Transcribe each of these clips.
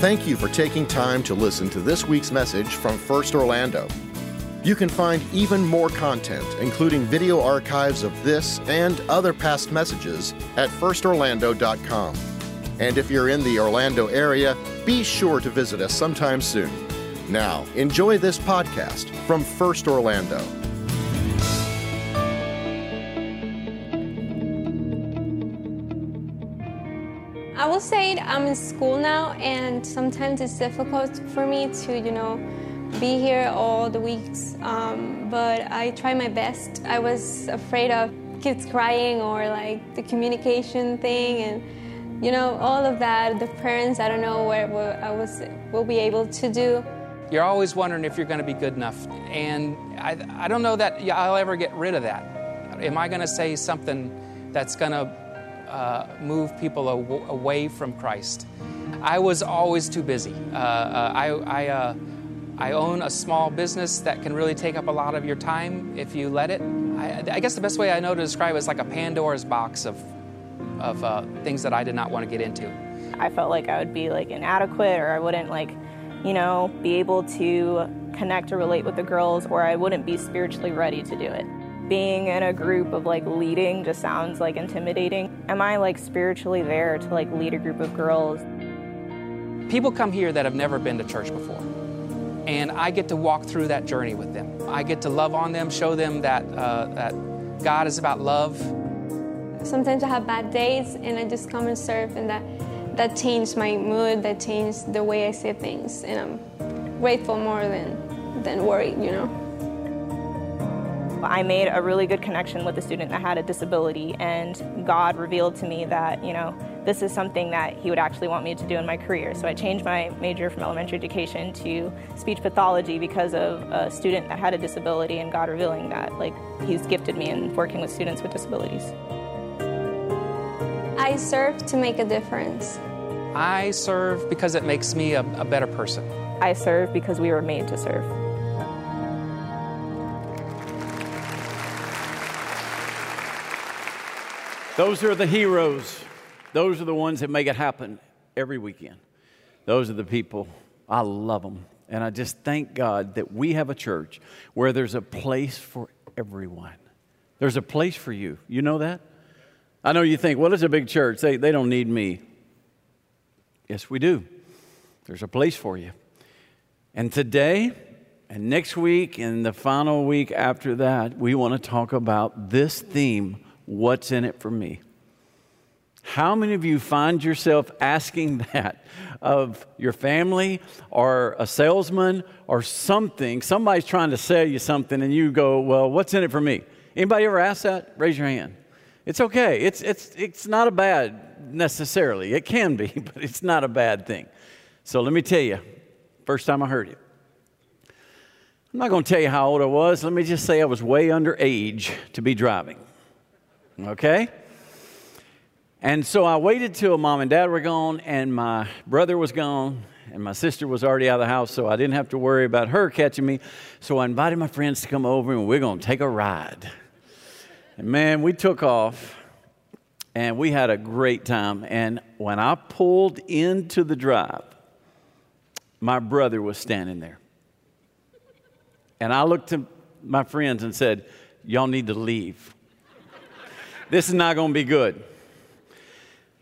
Thank you for taking time to listen to this week's message from First Orlando. You can find even more content, including video archives of this and other past messages, at firstorlando.com. And if you're in the Orlando area, be sure to visit us sometime soon. Now, enjoy this podcast from First Orlando. Will say I'm in school now, and sometimes it's difficult for me to, you know, be here all the weeks. Um, but I try my best. I was afraid of kids crying or like the communication thing, and you know, all of that. The parents, I don't know where I was will be able to do. You're always wondering if you're going to be good enough, and I, I don't know that I'll ever get rid of that. Am I going to say something that's going to uh, move people aw- away from Christ. I was always too busy. Uh, uh, I, I, uh, I, own a small business that can really take up a lot of your time if you let it. I, I guess the best way I know to describe it is like a Pandora's box of, of uh, things that I did not want to get into. I felt like I would be like inadequate or I wouldn't like, you know, be able to connect or relate with the girls or I wouldn't be spiritually ready to do it being in a group of like leading just sounds like intimidating. Am I like spiritually there to like lead a group of girls? People come here that have never been to church before. And I get to walk through that journey with them. I get to love on them, show them that, uh, that God is about love. Sometimes I have bad days and I just come and serve, and that, that changed my mood, that changed the way I see things. And I'm grateful more than, than worried, you know. I made a really good connection with a student that had a disability, and God revealed to me that, you know, this is something that He would actually want me to do in my career. So I changed my major from elementary education to speech pathology because of a student that had a disability, and God revealing that, like, He's gifted me in working with students with disabilities. I serve to make a difference. I serve because it makes me a, a better person. I serve because we were made to serve. Those are the heroes. Those are the ones that make it happen every weekend. Those are the people. I love them. And I just thank God that we have a church where there's a place for everyone. There's a place for you. You know that? I know you think, well, it's a big church. They, they don't need me. Yes, we do. There's a place for you. And today and next week and the final week after that, we want to talk about this theme What's in it for me? How many of you find yourself asking that of your family or a salesman or something? Somebody's trying to sell you something and you go, Well, what's in it for me? Anybody ever ask that? Raise your hand. It's okay. It's, it's, it's not a bad necessarily. It can be, but it's not a bad thing. So let me tell you, first time I heard it. I'm not going to tell you how old I was. Let me just say I was way under age to be driving okay? And so I waited till mom and dad were gone, and my brother was gone, and my sister was already out of the house, so I didn't have to worry about her catching me. So I invited my friends to come over, and we're going to take a ride. And man, we took off, and we had a great time. And when I pulled into the drive, my brother was standing there. And I looked to my friends and said, Y'all need to leave this is not going to be good.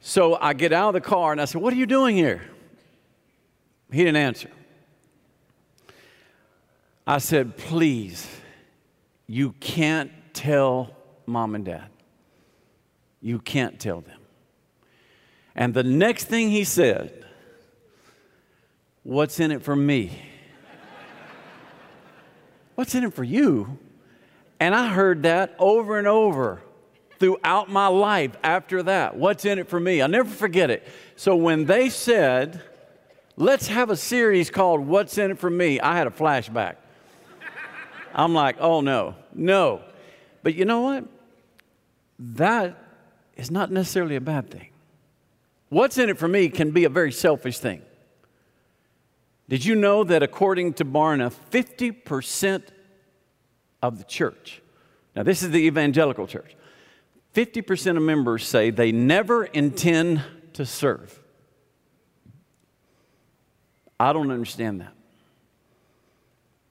So I get out of the car and I said, What are you doing here? He didn't answer. I said, Please, you can't tell mom and dad. You can't tell them. And the next thing he said, What's in it for me? What's in it for you? And I heard that over and over throughout my life after that. What's in it for me? I'll never forget it. So when they said, let's have a series called What's in it for me, I had a flashback. I'm like, oh no, no. But you know what? That is not necessarily a bad thing. What's in it for me can be a very selfish thing. Did you know that according to Barna, 50% of the church, now this is the evangelical church, 50% of members say they never intend to serve. I don't understand that.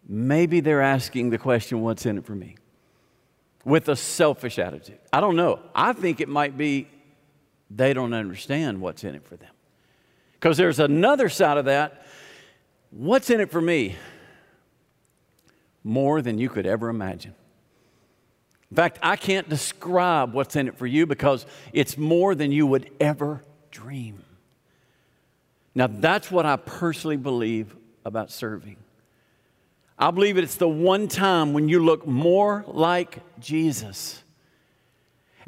Maybe they're asking the question, What's in it for me? with a selfish attitude. I don't know. I think it might be they don't understand what's in it for them. Because there's another side of that. What's in it for me? More than you could ever imagine. In fact, I can't describe what's in it for you because it's more than you would ever dream. Now, that's what I personally believe about serving. I believe it's the one time when you look more like Jesus.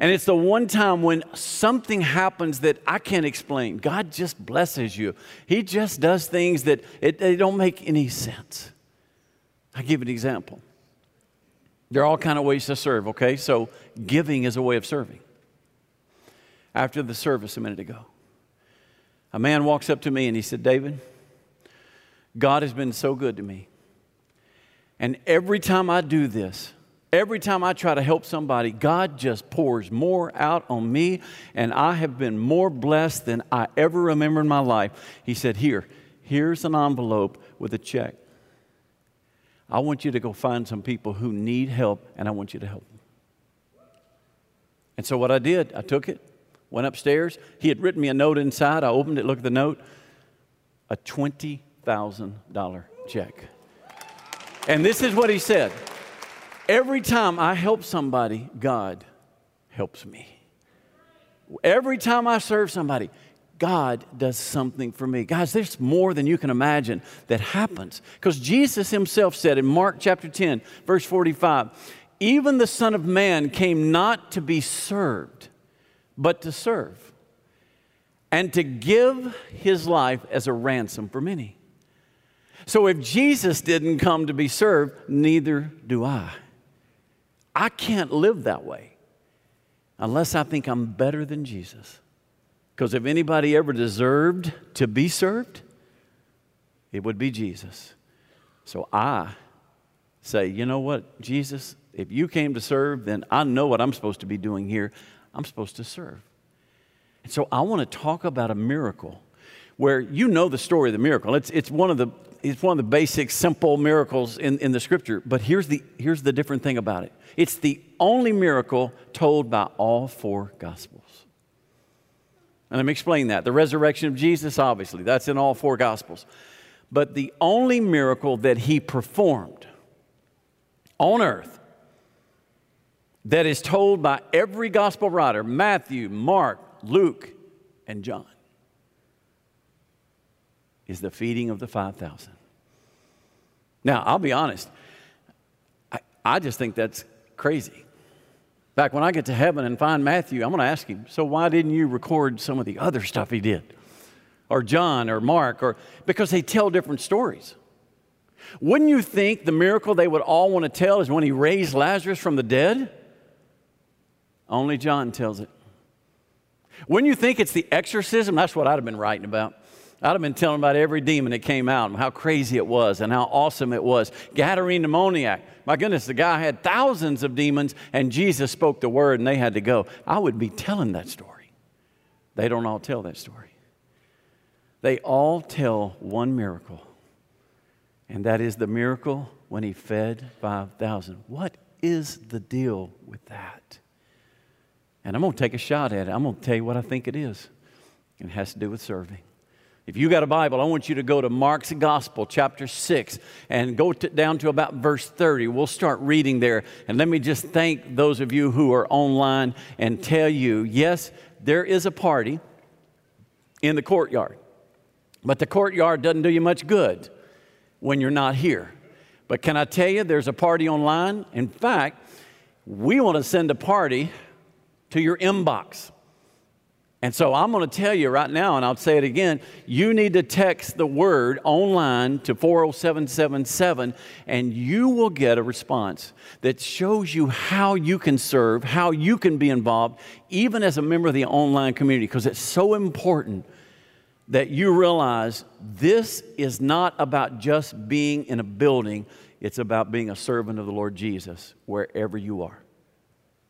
And it's the one time when something happens that I can't explain. God just blesses you. He just does things that it, they don't make any sense. i give an example. There are all kind of ways to serve, okay? So giving is a way of serving. After the service a minute ago, a man walks up to me and he said, David, God has been so good to me. And every time I do this, every time I try to help somebody, God just pours more out on me, and I have been more blessed than I ever remember in my life. He said, Here, here's an envelope with a check. I want you to go find some people who need help, and I want you to help them. And so, what I did, I took it, went upstairs. He had written me a note inside. I opened it, looked at the note a $20,000 check. And this is what he said Every time I help somebody, God helps me. Every time I serve somebody, God does something for me. Guys, there's more than you can imagine that happens. Because Jesus himself said in Mark chapter 10, verse 45, even the Son of Man came not to be served, but to serve, and to give his life as a ransom for many. So if Jesus didn't come to be served, neither do I. I can't live that way unless I think I'm better than Jesus. Because if anybody ever deserved to be served, it would be Jesus. So I say, you know what, Jesus, if you came to serve, then I know what I'm supposed to be doing here. I'm supposed to serve. And so I want to talk about a miracle where you know the story of the miracle. It's, it's one of the it's one of the basic, simple miracles in, in the scripture. But here's the, here's the different thing about it it's the only miracle told by all four gospels. And let me explain that. The resurrection of Jesus, obviously, that's in all four gospels. But the only miracle that he performed on earth that is told by every gospel writer Matthew, Mark, Luke, and John is the feeding of the 5,000. Now, I'll be honest, I, I just think that's crazy. Back when I get to heaven and find Matthew, I'm going to ask him, so why didn't you record some of the other stuff he did? Or John or Mark, or because they tell different stories. Wouldn't you think the miracle they would all want to tell is when he raised Lazarus from the dead? Only John tells it. Wouldn't you think it's the exorcism? That's what I'd have been writing about. I'd have been telling about every demon that came out and how crazy it was and how awesome it was. Gadarene demoniac. My goodness, the guy had thousands of demons and Jesus spoke the word and they had to go. I would be telling that story. They don't all tell that story. They all tell one miracle, and that is the miracle when he fed 5,000. What is the deal with that? And I'm going to take a shot at it. I'm going to tell you what I think it is. It has to do with serving. If you got a Bible, I want you to go to Mark's Gospel, chapter 6, and go to, down to about verse 30. We'll start reading there. And let me just thank those of you who are online and tell you yes, there is a party in the courtyard, but the courtyard doesn't do you much good when you're not here. But can I tell you, there's a party online? In fact, we want to send a party to your inbox. And so I'm going to tell you right now, and I'll say it again you need to text the word online to 40777, and you will get a response that shows you how you can serve, how you can be involved, even as a member of the online community, because it's so important that you realize this is not about just being in a building, it's about being a servant of the Lord Jesus wherever you are.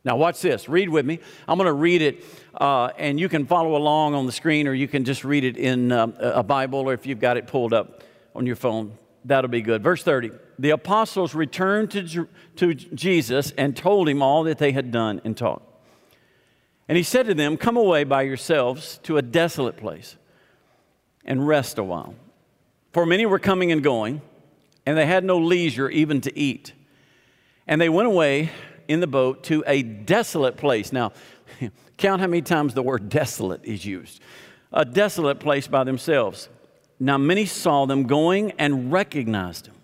Now, watch this. Read with me. I'm going to read it, uh, and you can follow along on the screen, or you can just read it in uh, a Bible, or if you've got it pulled up on your phone, that'll be good. Verse 30 The apostles returned to, to Jesus and told him all that they had done and taught. And he said to them, Come away by yourselves to a desolate place and rest a while. For many were coming and going, and they had no leisure even to eat. And they went away in the boat to a desolate place. Now, count how many times the word desolate is used. A desolate place by themselves. Now, many saw them going and recognized them.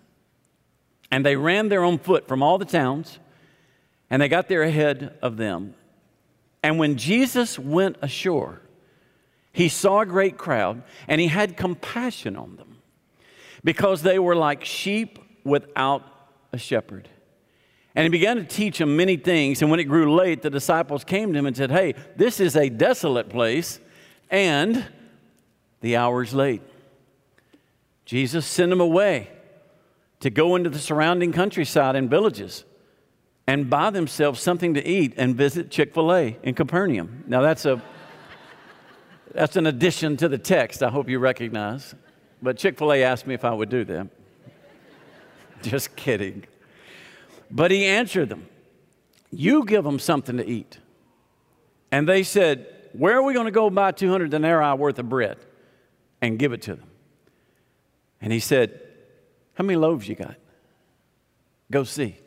And they ran there on foot from all the towns, and they got there ahead of them. And when Jesus went ashore, he saw a great crowd, and he had compassion on them because they were like sheep without a shepherd. And he began to teach them many things. And when it grew late, the disciples came to him and said, Hey, this is a desolate place, and the hour's late. Jesus sent them away to go into the surrounding countryside and villages and buy themselves something to eat and visit Chick-fil-A in Capernaum. Now that's a that's an addition to the text I hope you recognize. But Chick-fil-A asked me if I would do that. Just kidding. But he answered them, You give them something to eat. And they said, Where are we going to go buy 200 denarii worth of bread and give it to them? And he said, How many loaves you got? Go see.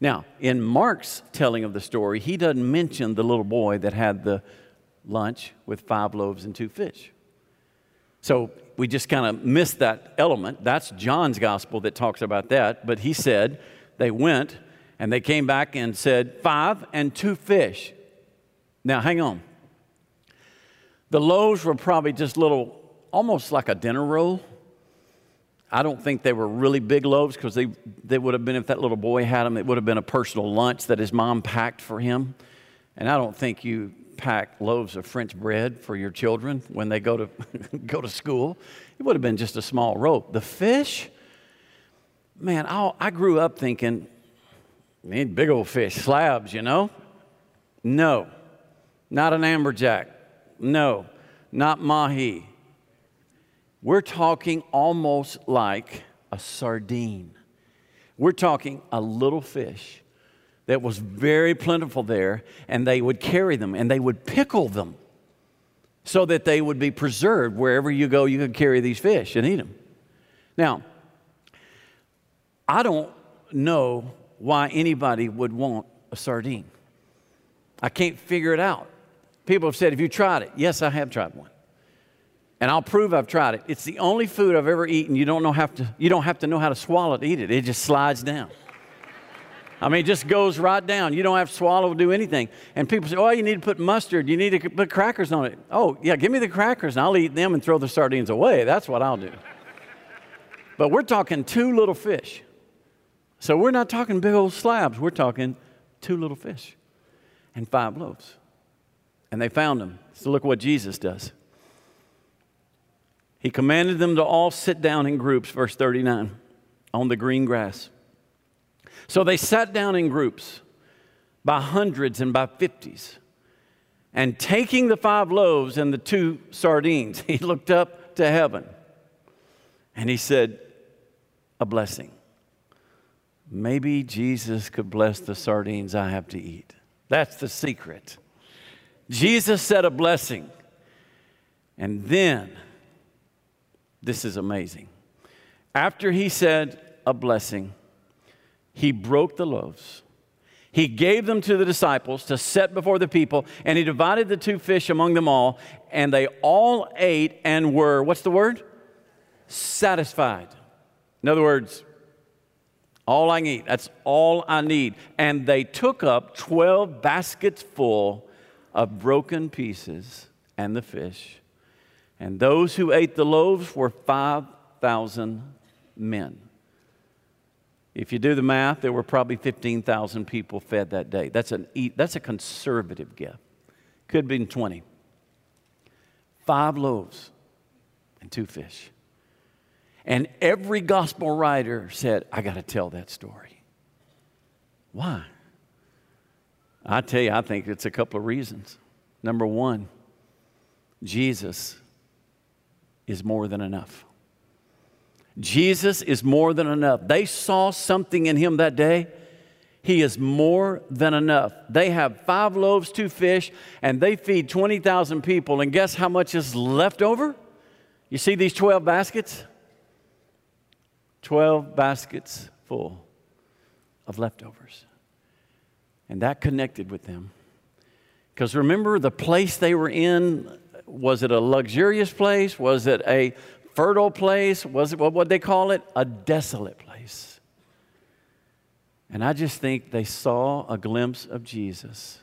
Now, in Mark's telling of the story, he doesn't mention the little boy that had the lunch with five loaves and two fish. So we just kind of missed that element. That's John's gospel that talks about that. But he said, they went and they came back and said, Five and two fish. Now, hang on. The loaves were probably just little, almost like a dinner roll. I don't think they were really big loaves because they, they would have been, if that little boy had them, it would have been a personal lunch that his mom packed for him. And I don't think you pack loaves of French bread for your children when they go to, go to school. It would have been just a small rope. The fish, man, I, I grew up thinking, need big old fish, slabs, you know? No, not an amberjack. No, not mahi. We're talking almost like a sardine. We're talking a little fish that was very plentiful there, and they would carry them and they would pickle them so that they would be preserved. Wherever you go, you could carry these fish and eat them. Now, I don't know why anybody would want a sardine. I can't figure it out. People have said, Have you tried it? Yes, I have tried one. And I'll prove I've tried it. It's the only food I've ever eaten. You don't, know have to, you don't have to know how to swallow to eat it, it just slides down. I mean, it just goes right down. You don't have to swallow or do anything. And people say, oh, you need to put mustard. You need to put crackers on it. Oh, yeah, give me the crackers and I'll eat them and throw the sardines away. That's what I'll do. But we're talking two little fish. So we're not talking big old slabs. We're talking two little fish and five loaves. And they found them. So look what Jesus does. He commanded them to all sit down in groups, verse 39, on the green grass. So they sat down in groups by hundreds and by fifties. And taking the five loaves and the two sardines, he looked up to heaven and he said, A blessing. Maybe Jesus could bless the sardines I have to eat. That's the secret. Jesus said a blessing. And then, this is amazing. After he said a blessing, he broke the loaves. He gave them to the disciples to set before the people, and he divided the two fish among them all, and they all ate and were, what's the word? Satisfied. In other words, all I need. That's all I need. And they took up 12 baskets full of broken pieces and the fish. And those who ate the loaves were 5,000 men. If you do the math, there were probably 15,000 people fed that day. That's, an, that's a conservative guess. Could have been 20. Five loaves and two fish. And every gospel writer said, I got to tell that story. Why? I tell you, I think it's a couple of reasons. Number one, Jesus is more than enough. Jesus is more than enough. They saw something in him that day. He is more than enough. They have five loaves, two fish, and they feed 20,000 people. And guess how much is left over? You see these 12 baskets? 12 baskets full of leftovers. And that connected with them. Because remember, the place they were in was it a luxurious place? Was it a fertile place? Was it what would they call it? A desolate place. And I just think they saw a glimpse of Jesus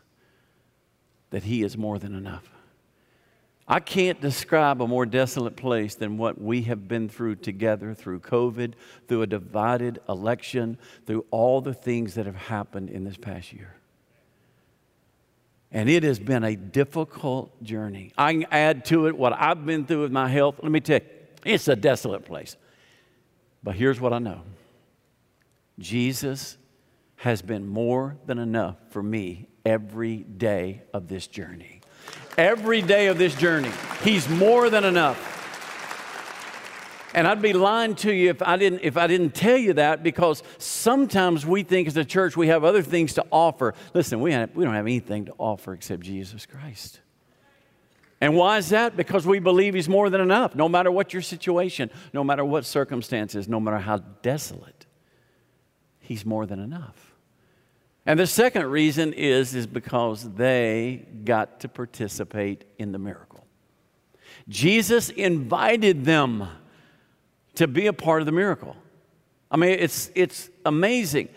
that He is more than enough. I can't describe a more desolate place than what we have been through together through COVID, through a divided election, through all the things that have happened in this past year. And it has been a difficult journey. I can add to it what I've been through with my health. Let me tell you, it's a desolate place. But here's what I know Jesus has been more than enough for me every day of this journey. Every day of this journey, He's more than enough. And I'd be lying to you if I didn't if I didn't tell you that because sometimes we think as a church we have other things to offer. Listen, we, have, we don't have anything to offer except Jesus Christ. And why is that? Because we believe He's more than enough, no matter what your situation, no matter what circumstances, no matter how desolate, He's more than enough. And the second reason is, is because they got to participate in the miracle. Jesus invited them to be a part of the miracle. I mean, it's, it's amazing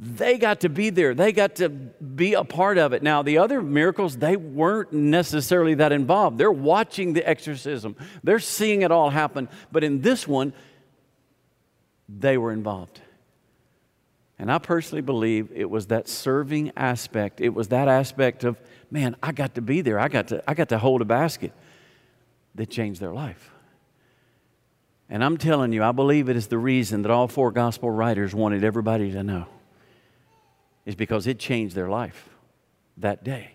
they got to be there. They got to be a part of it. Now, the other miracles, they weren't necessarily that involved. They're watching the exorcism, they're seeing it all happen. But in this one, they were involved. And I personally believe it was that serving aspect. It was that aspect of, man, I got to be there. I got to, I got to hold a basket that changed their life. And I'm telling you, I believe it is the reason that all four gospel writers wanted everybody to know is because it changed their life that day.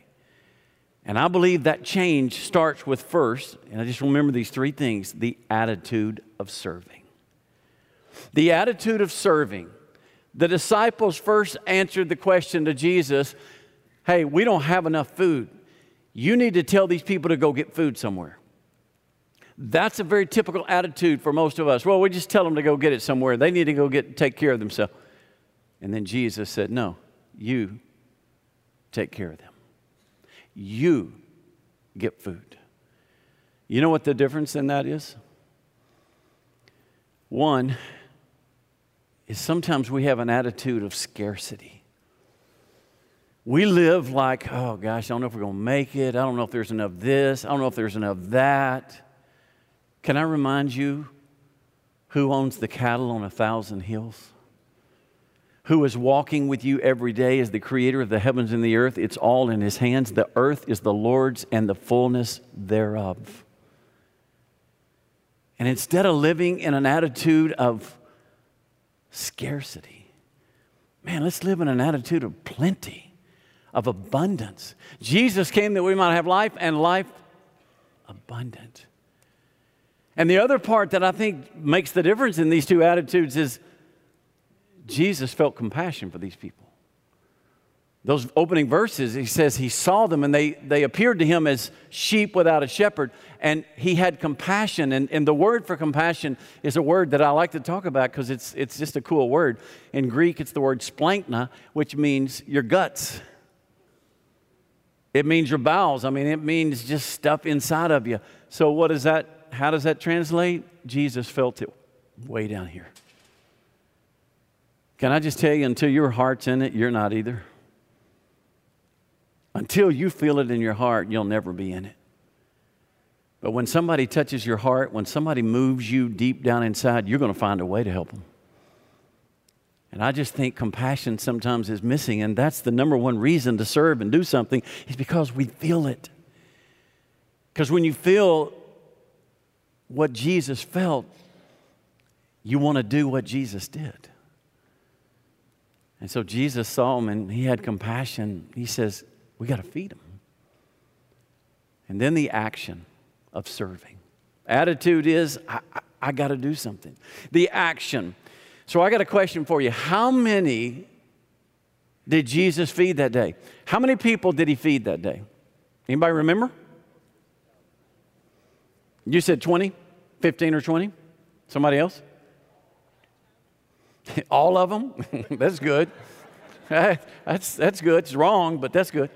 And I believe that change starts with first, and I just remember these three things the attitude of serving. The attitude of serving. The disciples first answered the question to Jesus hey, we don't have enough food. You need to tell these people to go get food somewhere. That's a very typical attitude for most of us. Well, we just tell them to go get it somewhere. They need to go get take care of themselves. And then Jesus said, No, you take care of them. You get food. You know what the difference in that is? One is sometimes we have an attitude of scarcity. We live like, oh gosh, I don't know if we're going to make it. I don't know if there's enough this. I don't know if there's enough that. Can I remind you who owns the cattle on a thousand hills? who is walking with you every day as the creator of the heavens and the earth. It's all in his hands. The earth is the Lord's and the fullness thereof. And instead of living in an attitude of scarcity, man, let's live in an attitude of plenty, of abundance. Jesus came that we might have life and life abundant. And the other part that I think makes the difference in these two attitudes is Jesus felt compassion for these people. Those opening verses, he says he saw them and they, they appeared to him as sheep without a shepherd, and he had compassion. And, and the word for compassion is a word that I like to talk about because it's, it's just a cool word. In Greek, it's the word splanchna, which means your guts. It means your bowels. I mean, it means just stuff inside of you. So, what does that, how does that translate? Jesus felt it way down here. Can I just tell you, until your heart's in it, you're not either. Until you feel it in your heart, you'll never be in it. But when somebody touches your heart, when somebody moves you deep down inside, you're going to find a way to help them. And I just think compassion sometimes is missing, and that's the number one reason to serve and do something is because we feel it. Because when you feel what Jesus felt, you want to do what Jesus did. And so Jesus saw him and he had compassion. He says, We got to feed them. And then the action of serving. Attitude is, I, I got to do something. The action. So I got a question for you. How many did Jesus feed that day? How many people did he feed that day? Anybody remember? You said 20, 15 or 20? Somebody else? All of them? that's good. that's, that's good. It's wrong, but that's good.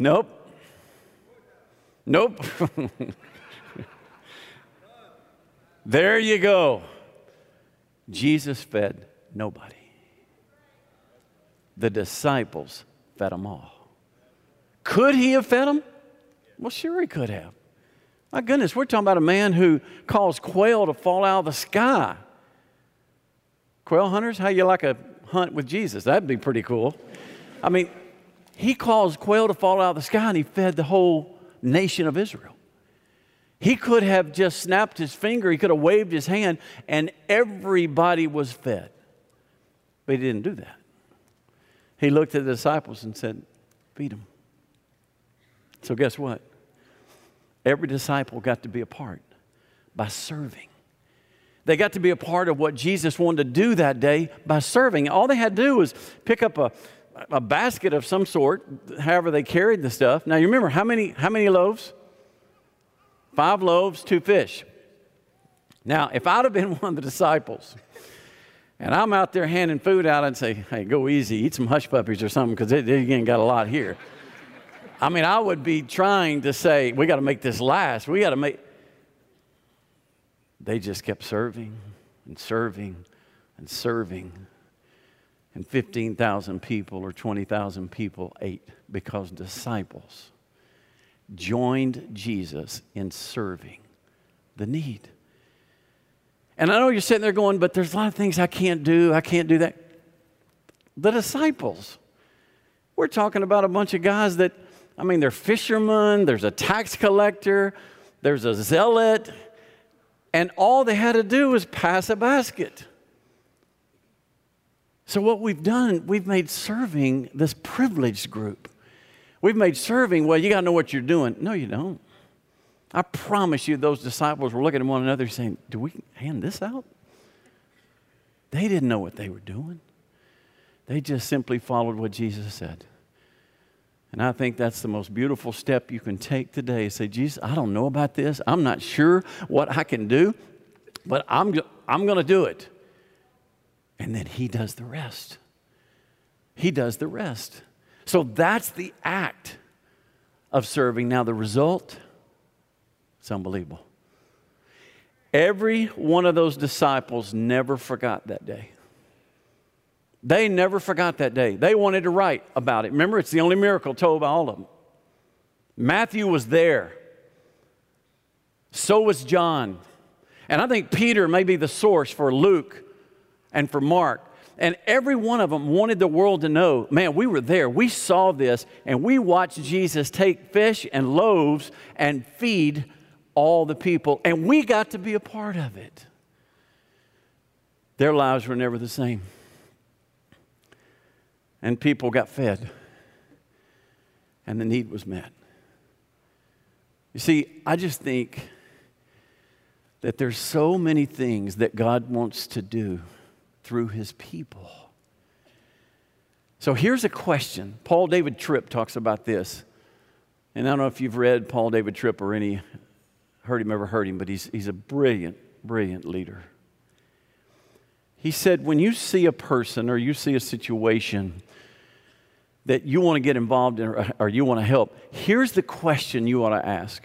Nope. Nope. there you go. Jesus fed nobody. The disciples fed them all. Could he have fed them? Well, sure he could have. My goodness, we're talking about a man who caused quail to fall out of the sky. Quail hunters, how you like a hunt with Jesus? That'd be pretty cool. I mean, he caused quail to fall out of the sky and he fed the whole nation of Israel. He could have just snapped his finger, he could have waved his hand, and everybody was fed. But he didn't do that. He looked at the disciples and said, Feed them. So, guess what? Every disciple got to be a part by serving. They got to be a part of what Jesus wanted to do that day by serving. All they had to do was pick up a, a basket of some sort, however they carried the stuff. Now, you remember how many, how many loaves? Five loaves, two fish. Now, if I'd have been one of the disciples, and I'm out there handing food out, I'd say, hey, go easy, eat some hush puppies or something, because they, they ain't got a lot here. I mean, I would be trying to say, we got to make this last. We got to make. They just kept serving and serving and serving. And 15,000 people or 20,000 people ate because disciples joined Jesus in serving the need. And I know you're sitting there going, but there's a lot of things I can't do. I can't do that. The disciples. We're talking about a bunch of guys that, I mean, they're fishermen, there's a tax collector, there's a zealot, and all they had to do was pass a basket. So, what we've done, we've made serving this privileged group. We've made serving, well, you got to know what you're doing. No, you don't. I promise you, those disciples were looking at one another saying, Do we hand this out? They didn't know what they were doing. They just simply followed what Jesus said. And I think that's the most beautiful step you can take today. Say, Jesus, I don't know about this. I'm not sure what I can do, but I'm, I'm going to do it. And then He does the rest. He does the rest. So that's the act of serving. Now, the result, it's unbelievable. Every one of those disciples never forgot that day. They never forgot that day. They wanted to write about it. Remember, it's the only miracle told by all of them. Matthew was there. So was John. And I think Peter may be the source for Luke and for Mark. And every one of them wanted the world to know man, we were there. We saw this, and we watched Jesus take fish and loaves and feed all the people. And we got to be a part of it. Their lives were never the same. And people got fed, and the need was met. You see, I just think that there's so many things that God wants to do through his people. So here's a question. Paul David Tripp talks about this. And I don't know if you've read Paul David Tripp or any, heard him, ever heard him, but he's, he's a brilliant, brilliant leader. He said, when you see a person or you see a situation that you want to get involved in or you want to help, here's the question you want to ask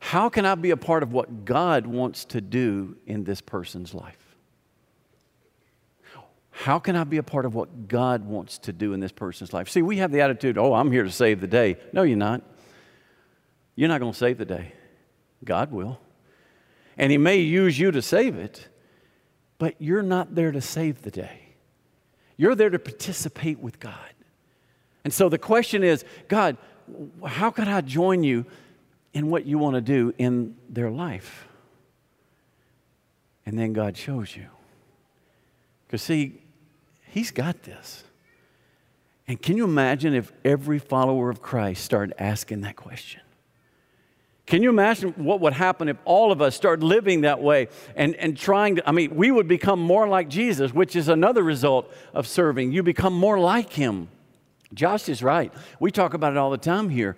How can I be a part of what God wants to do in this person's life? How can I be a part of what God wants to do in this person's life? See, we have the attitude, oh, I'm here to save the day. No, you're not. You're not going to save the day. God will. And He may use you to save it, but you're not there to save the day. You're there to participate with God. And so the question is God, how can I join you in what you want to do in their life? And then God shows you. Because, see, He's got this. And can you imagine if every follower of Christ started asking that question? Can you imagine what would happen if all of us started living that way and, and trying to? I mean, we would become more like Jesus, which is another result of serving. You become more like Him. Josh is right. We talk about it all the time here.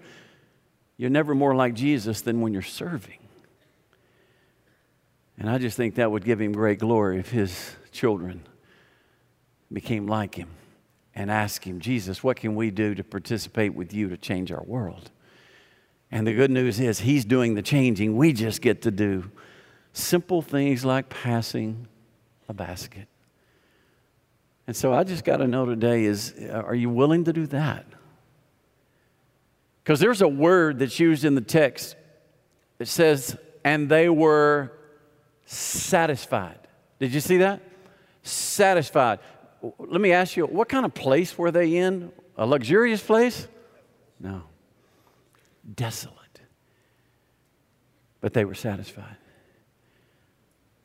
You're never more like Jesus than when you're serving. And I just think that would give Him great glory if His children became like Him and asked Him, Jesus, what can we do to participate with you to change our world? And the good news is, He's doing the changing. We just get to do simple things like passing a basket. And so I just got to know today is uh, are you willing to do that? Because there's a word that's used in the text that says, and they were satisfied. Did you see that? Satisfied. Let me ask you, what kind of place were they in? A luxurious place? No desolate. But they were satisfied.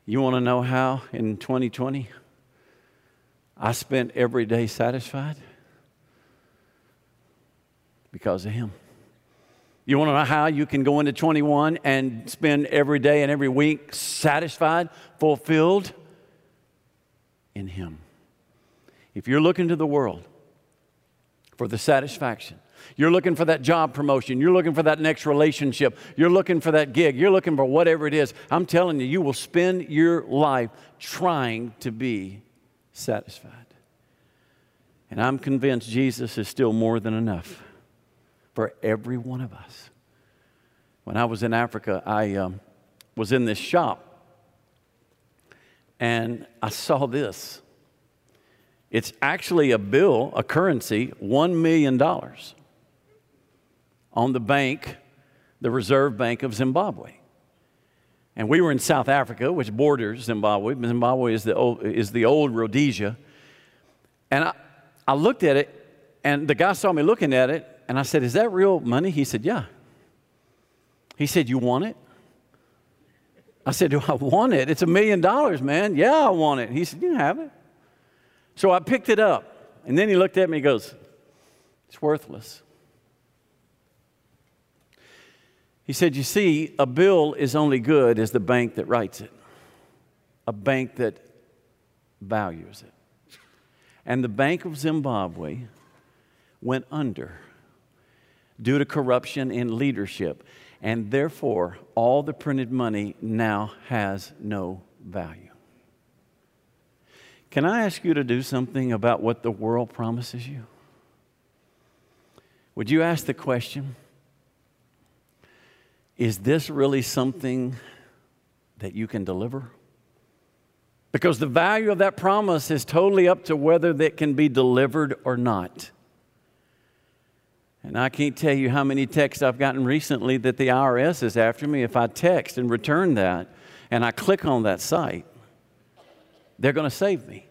You want to know how in 2020 I spent every day satisfied? Because of Him. You want to know how you can go into 21 and spend every day and every week satisfied, fulfilled? In Him. If you're looking to the world for the satisfaction, you're looking for that job promotion. You're looking for that next relationship. You're looking for that gig. You're looking for whatever it is. I'm telling you, you will spend your life trying to be satisfied. And I'm convinced Jesus is still more than enough for every one of us. When I was in Africa, I um, was in this shop and I saw this. It's actually a bill, a currency, $1 million on the bank, the Reserve Bank of Zimbabwe. And we were in South Africa, which borders Zimbabwe. Zimbabwe is the old, is the old Rhodesia. And I, I looked at it, and the guy saw me looking at it, and I said, Is that real money? He said, Yeah. He said, You want it? I said, Do I want it? It's a million dollars, man. Yeah, I want it. He said, You have it. So I picked it up. And then he looked at me and goes, It's worthless. He said, You see, a bill is only good as the bank that writes it, a bank that values it. And the Bank of Zimbabwe went under due to corruption in leadership. And therefore, all the printed money now has no value. Can I ask you to do something about what the world promises you? Would you ask the question? Is this really something that you can deliver? Because the value of that promise is totally up to whether that can be delivered or not. And I can't tell you how many texts I've gotten recently that the IRS is after me. If I text and return that and I click on that site, they're going to save me.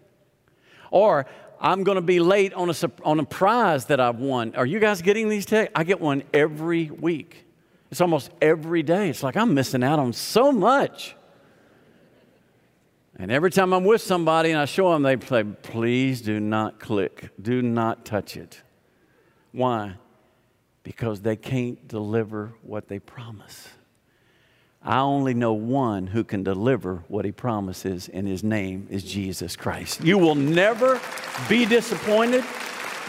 Or I'm going to be late on a, on a prize that I've won. Are you guys getting these texts? I get one every week. It's almost every day. It's like I'm missing out on so much. And every time I'm with somebody and I show them, they say, please do not click, do not touch it. Why? Because they can't deliver what they promise. I only know one who can deliver what he promises, and his name is Jesus Christ. You will never be disappointed,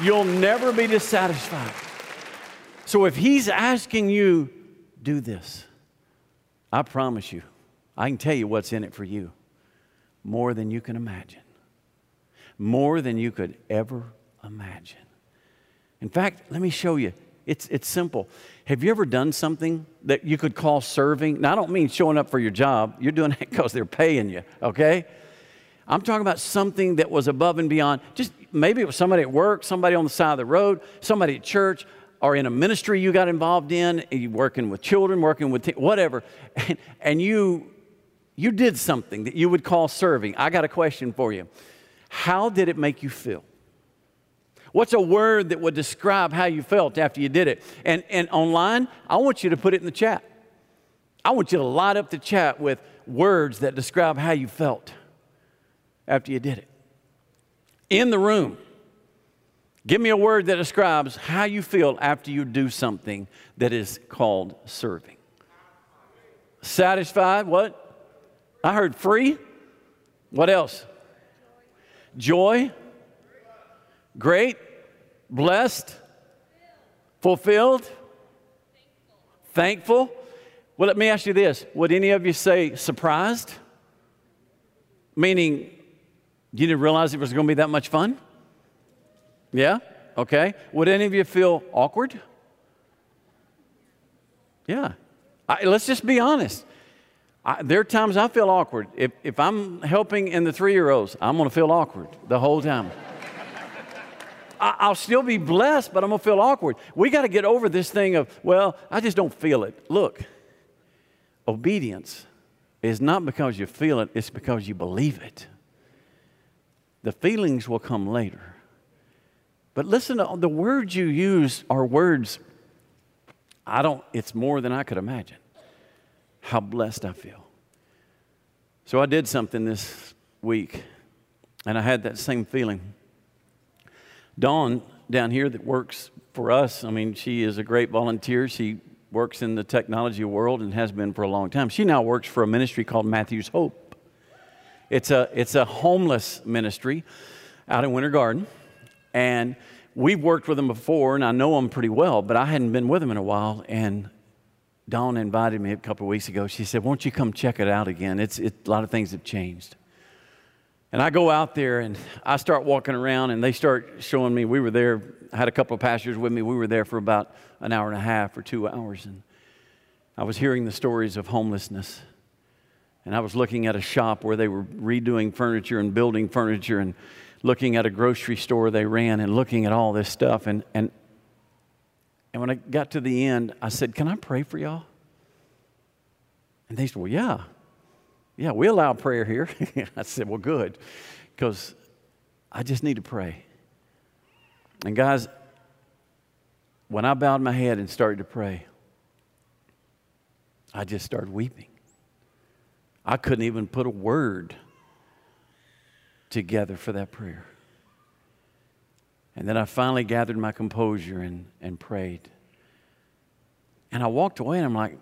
you'll never be dissatisfied. So if he's asking you do this. I promise you, I can tell you what's in it for you more than you can imagine, more than you could ever imagine. In fact, let me show you. It's, it's simple. Have you ever done something that you could call serving? Now, I don't mean showing up for your job. You're doing it because they're paying you, okay? I'm talking about something that was above and beyond. Just maybe it was somebody at work, somebody on the side of the road, somebody at church, or in a ministry you got involved in, you working with children, working with whatever, and, and you you did something that you would call serving. I got a question for you. How did it make you feel? What's a word that would describe how you felt after you did it? And, and online, I want you to put it in the chat. I want you to light up the chat with words that describe how you felt after you did it. In the room, Give me a word that describes how you feel after you do something that is called serving. satisfied. What? I heard free. What else? Joy. Great. Blessed. Fulfilled. Thankful. Well, let me ask you this Would any of you say surprised? Meaning, you didn't realize it was going to be that much fun? Yeah? Okay. Would any of you feel awkward? Yeah. I, let's just be honest. I, there are times I feel awkward. If, if I'm helping in the three year olds, I'm going to feel awkward the whole time. I, will still be blessed, but I'm going to feel awkward. We got to get over this thing of, well, I just don't feel it. Look, obedience is not because you feel it, it's because you believe it. The feelings will come later. But listen to the words you use are words I don't, it's more than I could imagine how blessed I feel. So I did something this week, and I had that same feeling. Dawn down here that works for us, I mean, she is a great volunteer. She works in the technology world and has been for a long time. She now works for a ministry called Matthew's Hope. It's a, it's a homeless ministry out in Winter Garden. And we've worked with them before, and I know them pretty well, but I hadn't been with them in a while. And Dawn invited me a couple of weeks ago. She said, Won't you come check it out again? It's, it, a lot of things have changed. And I go out there and I start walking around, and they start showing me. We were there, I had a couple of pastors with me. We were there for about an hour and a half or two hours. And I was hearing the stories of homelessness. And I was looking at a shop where they were redoing furniture and building furniture and looking at a grocery store they ran and looking at all this stuff. And, and, and when I got to the end, I said, Can I pray for y'all? And they said, Well, yeah. Yeah, we allow prayer here. I said, Well, good, because I just need to pray. And guys, when I bowed my head and started to pray, I just started weeping. I couldn't even put a word together for that prayer. And then I finally gathered my composure and, and prayed. And I walked away and I'm like,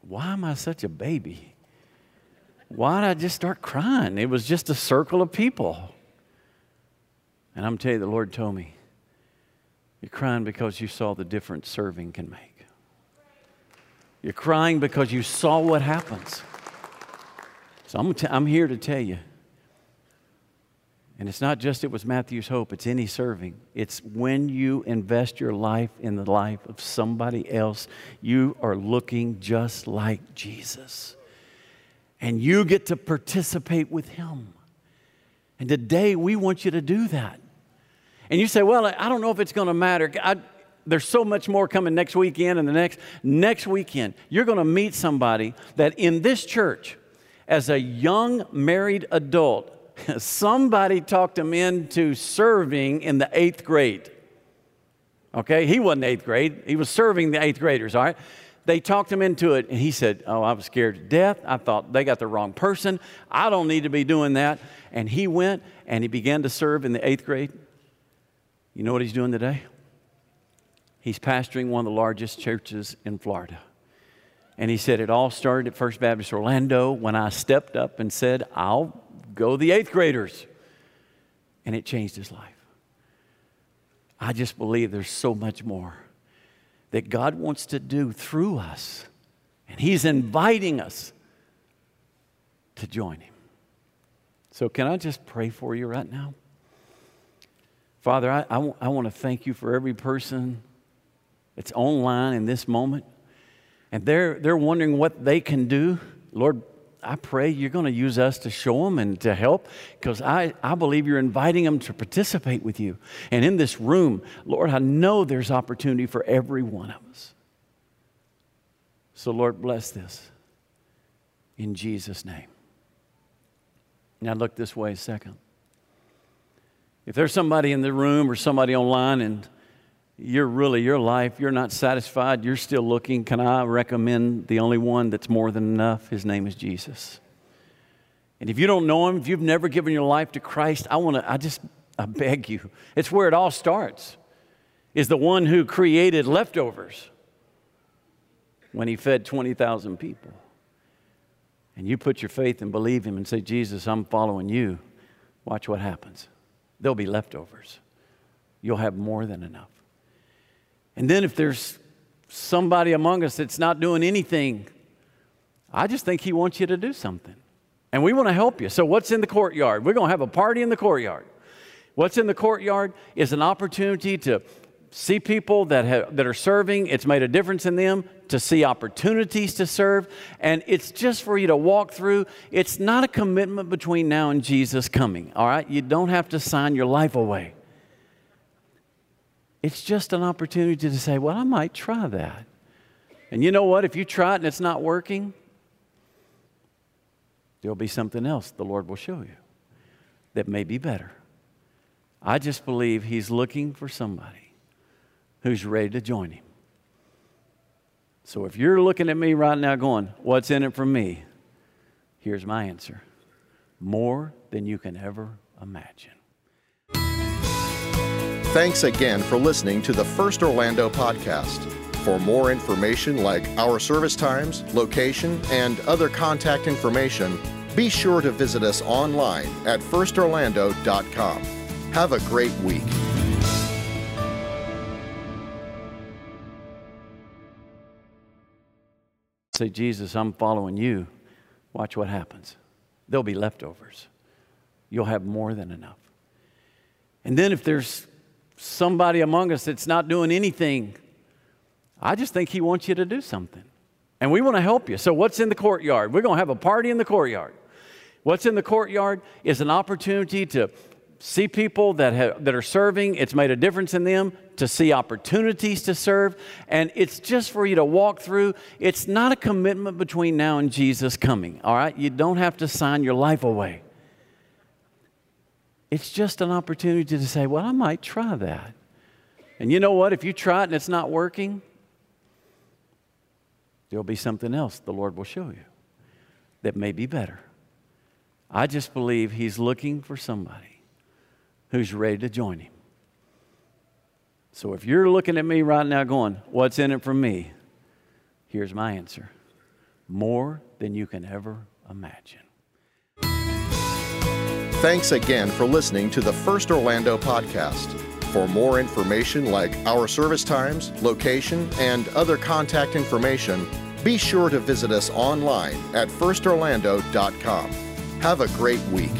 why am I such a baby? Why did I just start crying? It was just a circle of people. And I'm telling you, the Lord told me, you're crying because you saw the difference serving can make. You're crying because you saw what happens. So I'm, t- I'm here to tell you and it's not just it was Matthew's hope, it's any serving. It's when you invest your life in the life of somebody else, you are looking just like Jesus. And you get to participate with him. And today we want you to do that. And you say, well, I don't know if it's going to matter. I, there's so much more coming next weekend and the next next weekend. You're going to meet somebody that in this church, as a young married adult, somebody talked him into serving in the eighth grade. Okay, he wasn't eighth grade, he was serving the eighth graders, all right? They talked him into it, and he said, Oh, I was scared to death. I thought they got the wrong person. I don't need to be doing that. And he went and he began to serve in the eighth grade. You know what he's doing today? He's pastoring one of the largest churches in Florida. And he said, It all started at First Baptist Orlando when I stepped up and said, I'll go the eighth graders. And it changed his life. I just believe there's so much more that God wants to do through us. And He's inviting us to join Him. So, can I just pray for you right now? Father, I, want to thank you for every person that's online in this moment. And they're, they're wondering what they can do. Lord, I pray you're going to use us to show them and to help because I, I believe you're inviting them to participate with you. And in this room, Lord, I know there's opportunity for every one of us. So, Lord, bless this in Jesus' name. Now, look this way a second. If there's somebody in the room or somebody online and you're really, your life, you're not satisfied, you're still looking, can I recommend the only one that's more than enough? His name is Jesus. And if you don't know him, if you've never given your life to Christ, I want to, I just, I beg you. It's where it all starts, is the one who created leftovers when he fed 20,000 people. and you put your faith and believe Him and say, Jesus, I'm following you, watch what happens. There'll be leftovers. You'll have more than enough. And then if there's somebody among us that's not doing anything, I just think He wants you to do something. And we want to help you. So, what's in the courtyard? We're going to have a party in the courtyard. What's in the courtyard is an opportunity to see people that, have, that are serving. It's made a difference in them to see opportunities to serve. And it's just for you to walk through. It's not a commitment between now and Jesus coming, all right? You don't have to sign your life away. It's just an opportunity to say, well, I might try that. And you know what? If you try it and it's not working, there'll be something else the Lord will show you that may be better. I just believe He's looking for somebody who's ready to join Him. So if you're looking at me right now going, What's in it for me? Here's my answer more than you can ever imagine. Thanks again for listening to the First Orlando podcast. For more information like our service times, location, and other contact information, be sure to visit us online at firstorlando.com. Have a great week. Say, Jesus, I'm following you. Watch what happens. There'll be leftovers. You'll have more than enough. And then if there's somebody among us that's not doing anything, I just think He wants you to do something. And we want to help you. So, what's in the courtyard? We're going to have a party in the courtyard. What's in the courtyard is an opportunity to see people that, have, that are serving. It's made a difference in them to see opportunities to serve. And it's just for you to walk through. It's not a commitment between now and Jesus coming, all right? You don't have to sign your life away. It's just an opportunity to say, well, I might try that. And you know what? If you try it and it's not working, there'll be something else the Lord will show you that may be better. I just believe He's looking for somebody who's ready to join Him. So if you're looking at me right now going, What's in it for me? Here's my answer more than you can ever imagine. Thanks again for listening to the First Orlando podcast. For more information like our service times, location, and other contact information, be sure to visit us online at firstorlando.com. Have a great week.